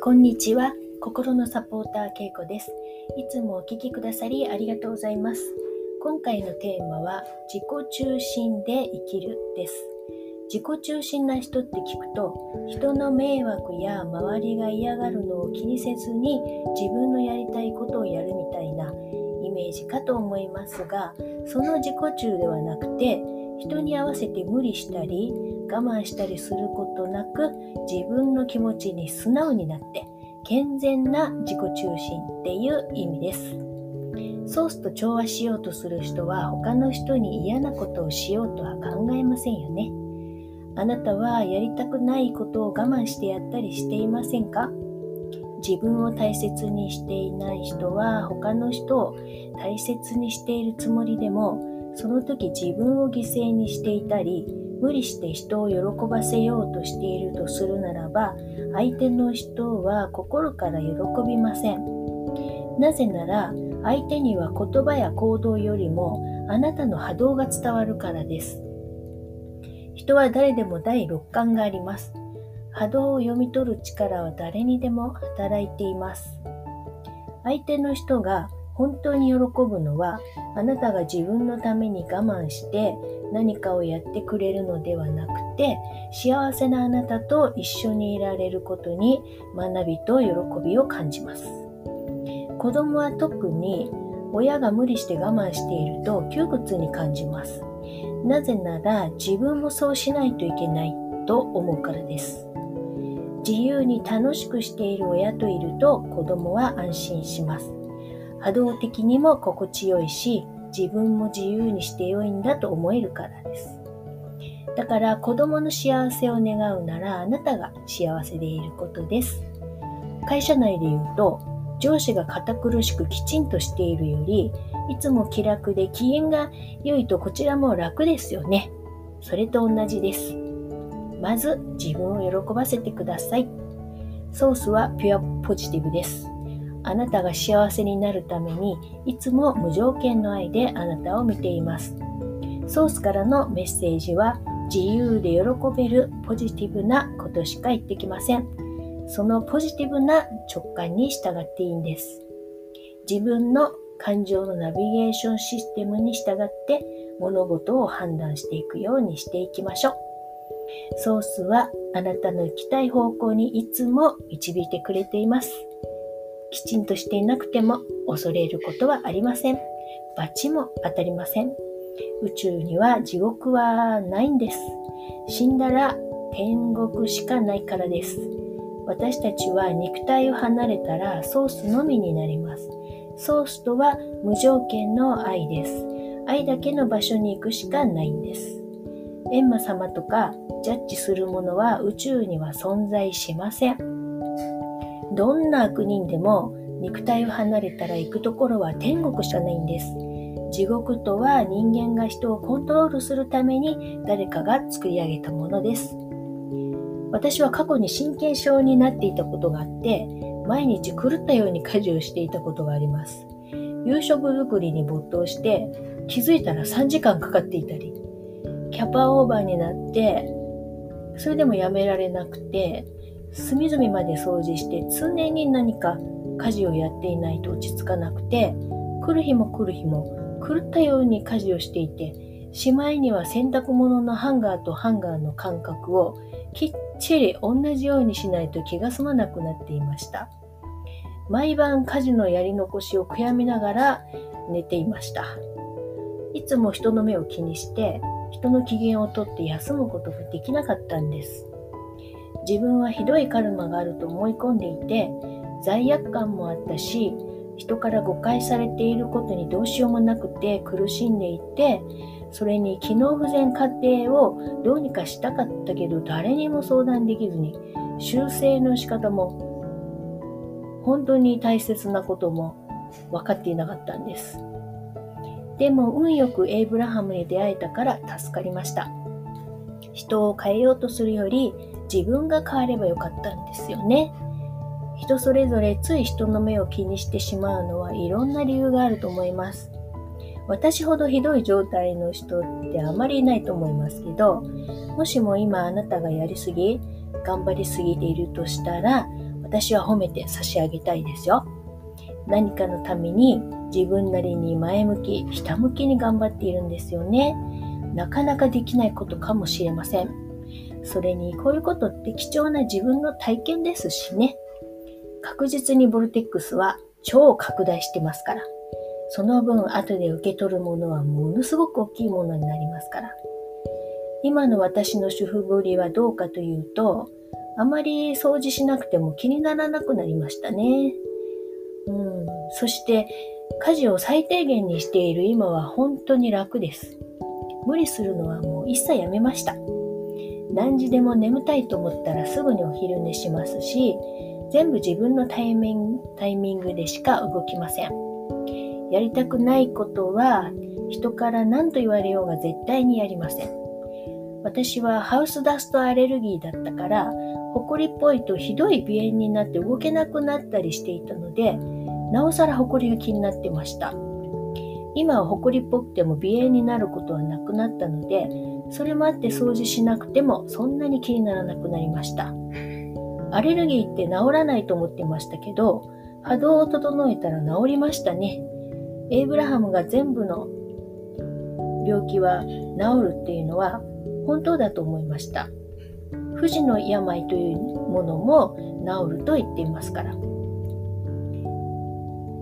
こんにちは。心のサポーターけいこです。いつもお聞きくださりありがとうございます。今回のテーマは自己中心で生きるです。自己中心な人って聞くと人の迷惑や周りが嫌がるのを気にせずに自分のやりたいことをやるみたいなイメージかと思いますがその自己中ではなくて人に合わせて無理したり我慢したりすることなく自分の気持ちに素直になって健全な自己中心っていう意味です。ソースと調和しようとする人は他の人に嫌なことをしようとは考えませんよね。あなたはやりたくないことを我慢してやったりしていませんか？自分を大切にしていない人は他の人を大切にしているつもりでもその時自分を犠牲にしていたり無理して人を喜ばせようとしているとするならば相手の人は心から喜びません。なぜなら相手には言葉や行動よりもあなたの波動が伝わるからです。人は誰でも第六感があります。波動を読み取る力は誰にでも働いています。相手の人が本当に喜ぶのはあなたが自分のために我慢して何かをやってくれるのではなくて幸せなあなたと一緒にいられることに学びと喜びを感じます。子供は特に親が無理して我慢していると窮屈に感じます。なぜなら自分もそうしないといけないと思うからです。自由に楽しくしている親といると子供は安心します。波動的にも心地よいし、自分も自由にして良いんだと思えるからです。だから子供の幸せを願うならあなたが幸せでいることです。会社内で言うと、上司が堅苦しくきちんとしているより、いつも気楽で機嫌が良いとこちらも楽ですよね。それと同じです。まず自分を喜ばせてください。ソースはピュアポジティブです。あなたが幸せになるためにいつも無条件の愛であなたを見ています。ソースからのメッセージは自由で喜べるポジティブなことしか言ってきません。そのポジティブな直感に従っていいんです。自分の感情のナビゲーションシステムに従って物事を判断していくようにしていきましょう。ソースはあなたの行きたい方向にいつも導いてくれています。きちんとしていなくても恐れることはありません。罰も当たりません。宇宙には地獄はないんです。死んだら天国しかないからです。私たちは肉体を離れたらソースのみになります。ソースとは無条件の愛です。愛だけの場所に行くしかないんです。エンマ様とかジャッジするものは宇宙には存在しません。どんな悪人でも肉体を離れたら行くところは天国しかないんです。地獄とは人間が人をコントロールするために誰かが作り上げたものです。私は過去に神経症になっていたことがあって、毎日狂ったように家事をしていたことがあります。夕食作りに没頭して、気づいたら3時間かかっていたり、キャパオーバーになって、それでもやめられなくて、隅々まで掃除して常に何か家事をやっていないと落ち着かなくて来る日も来る日も狂ったように家事をしていてしまいには洗濯物のハンガーとハンガーの間隔をきっちり同じようにしないと気が済まなくなっていました。毎晩家事のやり残しを悔やみながら寝ていました。いつも人の目を気にして人の機嫌をとって休むことができなかったんです。自分はひどいカルマがあると思い込んでいて罪悪感もあったし人から誤解されていることにどうしようもなくて苦しんでいてそれに機能不全家庭をどうにかしたかったけど誰にも相談できずに修正の仕方も本当に大切なことも分かっていなかったんです。でも運よくエイブラハムに出会えたから助かりました。人を変えようとするより自分が変わればよかったんですよね。人それぞれつい人の目を気にしてしまうのはいろんな理由があると思います。私ほどひどい状態の人ってあまりいないと思いますけど、もしも今あなたがやりすぎ、頑張りすぎているとしたら、私は褒めて差し上げたいですよ。何かのために自分なりに前向き、ひたむきに頑張っているんですよね。なかなかできないことかもしれません。それにこういうことって貴重な自分の体験ですしね。確実にボルテックスは超拡大してますから。その分後で受け取るものはものすごく大きいものになりますから。今の私の主婦ぶりはどうかというと、あまり掃除しなくても気にならなくなりましたね。うん。そして、家事を最低限にしている今は本当に楽です。無理するのはもう一切やめました。何時でも眠たいと思ったらすぐにお昼寝しますし、全部自分のタイミングタイミングでしか動きません。やりたくないことは人から何と言われようが絶対にやりません。私はハウスダストアレルギーだったから、埃っぽいとひどい鼻炎になって動けなくなったりしていたので、なおさら埃が気になってました。今は埃っぽくても鼻炎になることはなくなったので、それもあって掃除しなくてもそんなに気にならなくなりました。アレルギーって治らないと思ってましたけど、波動を整えたら治りましたね。エイブラハムが全部の病気は治るっていうのは本当だと思いました。不治の病というものも治ると言っていますから。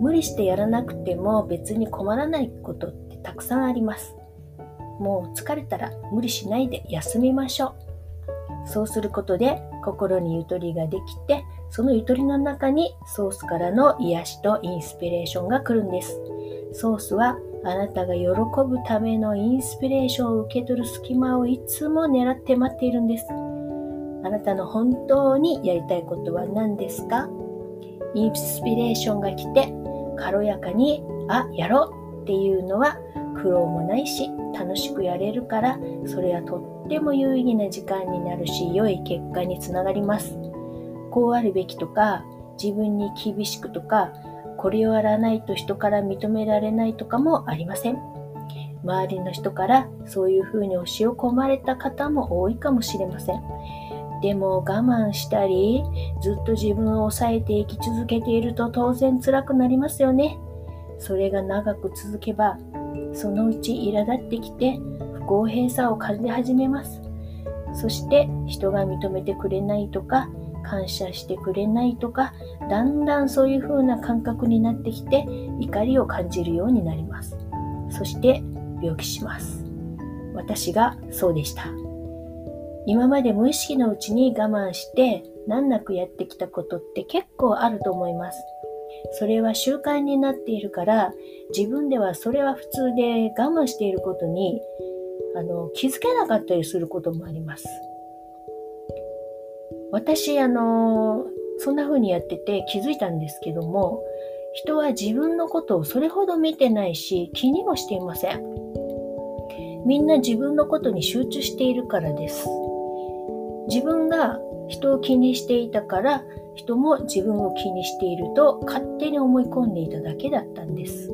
無理してやらなくても別に困らないことってたくさんあります。もう疲れたら無理しないで休みましょう。そうすることで心にゆとりができて、そのゆとりの中にソースからの癒しとインスピレーションが来るんです。ソースはあなたが喜ぶためのインスピレーションを受け取る隙間をいつも狙って待っているんです。あなたの本当にやりたいことは何ですか？インスピレーションが来て軽やかに、あ、やろうっていうのは苦労もないし楽しくやれるからそれはとっても有意義な時間になるし良い結果につながります。こうあるべきとか自分に厳しくとかこれをやらないと人から認められないとかもありません。周りの人からそういうふうに教え込まれた方も多いかもしれません。でも我慢したり、ずっと自分を抑えて生き続けていると当然辛くなりますよね。それが長く続けば、そのうち苛立ってきて不公平さを感じ始めます。そして人が認めてくれないとか、感謝してくれないとか、だんだんそういう風な感覚になってきて、怒りを感じるようになります。そして病気します。私がそうでした。今まで無意識のうちに我慢して難なくやってきたことって結構あると思います。それは習慣になっているから自分ではそれは普通で我慢していることにあの気づけなかったりすることもあります。私、あの、そんな風にやってて気づいたんですけども、人は自分のことをそれほど見てないし気にもしていません。みんな自分のことに集中しているからです。自分が人を気にしていたから人も自分を気にしていると勝手に思い込んでいただけだったんです。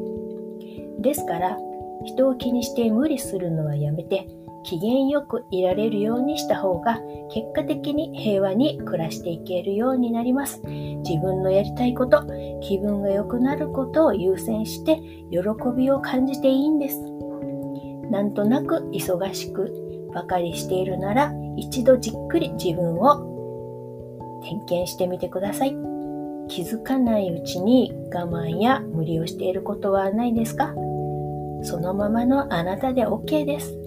ですから人を気にして無理するのはやめて機嫌よくいられるようにした方が結果的に平和に暮らしていけるようになります。自分のやりたいこと、気分が良くなることを優先して喜びを感じていいんです。なんとなく忙しくばかりしているなら一度じっくり自分を点検してみてください。気づかないうちに我慢や無理をしていることはないですか？そのままのあなたで OK です。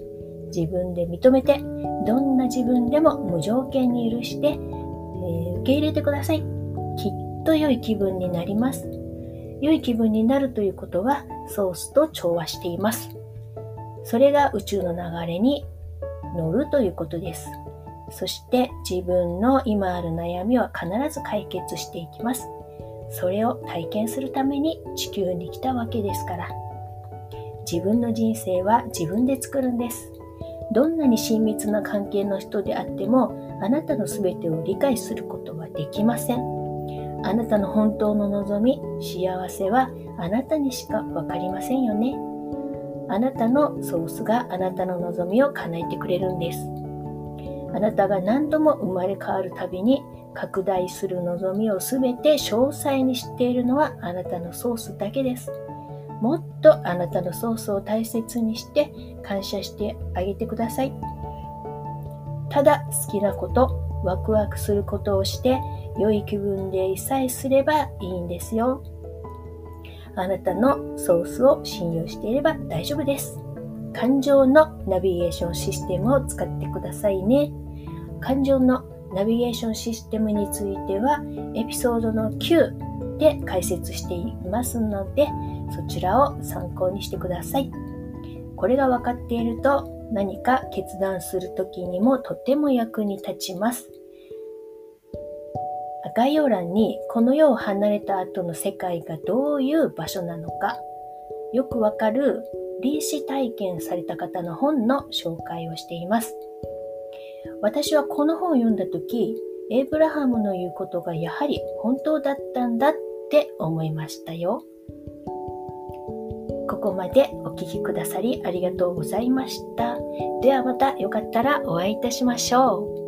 自分で認めて、どんな自分でも無条件に許して、えー、受け入れてください。きっと良い気分になります。良い気分になるということは、ソースと調和しています。それが宇宙の流れに乗るということです。そして自分の今ある悩みは必ず解決していきます。それを体験するために地球に来たわけですから。自分の人生は自分で作るんです。どんなに親密な関係の人であっても、あなたの全てを理解することはできません。あなたの本当の望み、幸せはあなたにしかわかりませんよね。あなたのソースがあなたの望みを叶えてくれるんです。あなたが何度も生まれ変わるたびに拡大する望みをすべて詳細に知っているのはあなたのソースだけです。もっとあなたのソースを大切にして感謝してあげてください。ただ好きなこと、ワクワクすることをして良い気分でいさえすればいいんですよ。あなたのソースを信用していれば大丈夫です。感情のナビゲーションシステムを使ってくださいね。感情のナビゲーションシステムについてはエピソードの9で解説していますのでそちらを参考にしてください。これが分かっていると何か決断するときにもとても役に立ちます。概要欄にこの世を離れた後の世界がどういう場所なのかよくわかる臨死体験された方の本の紹介をしています。私はこの本を読んだ時、エイブラハムの言うことがやはり本当だったんだって思いましたよ。ここまでお聴きくださりありがとうございました。ではまたよかったらお会いいたしましょう。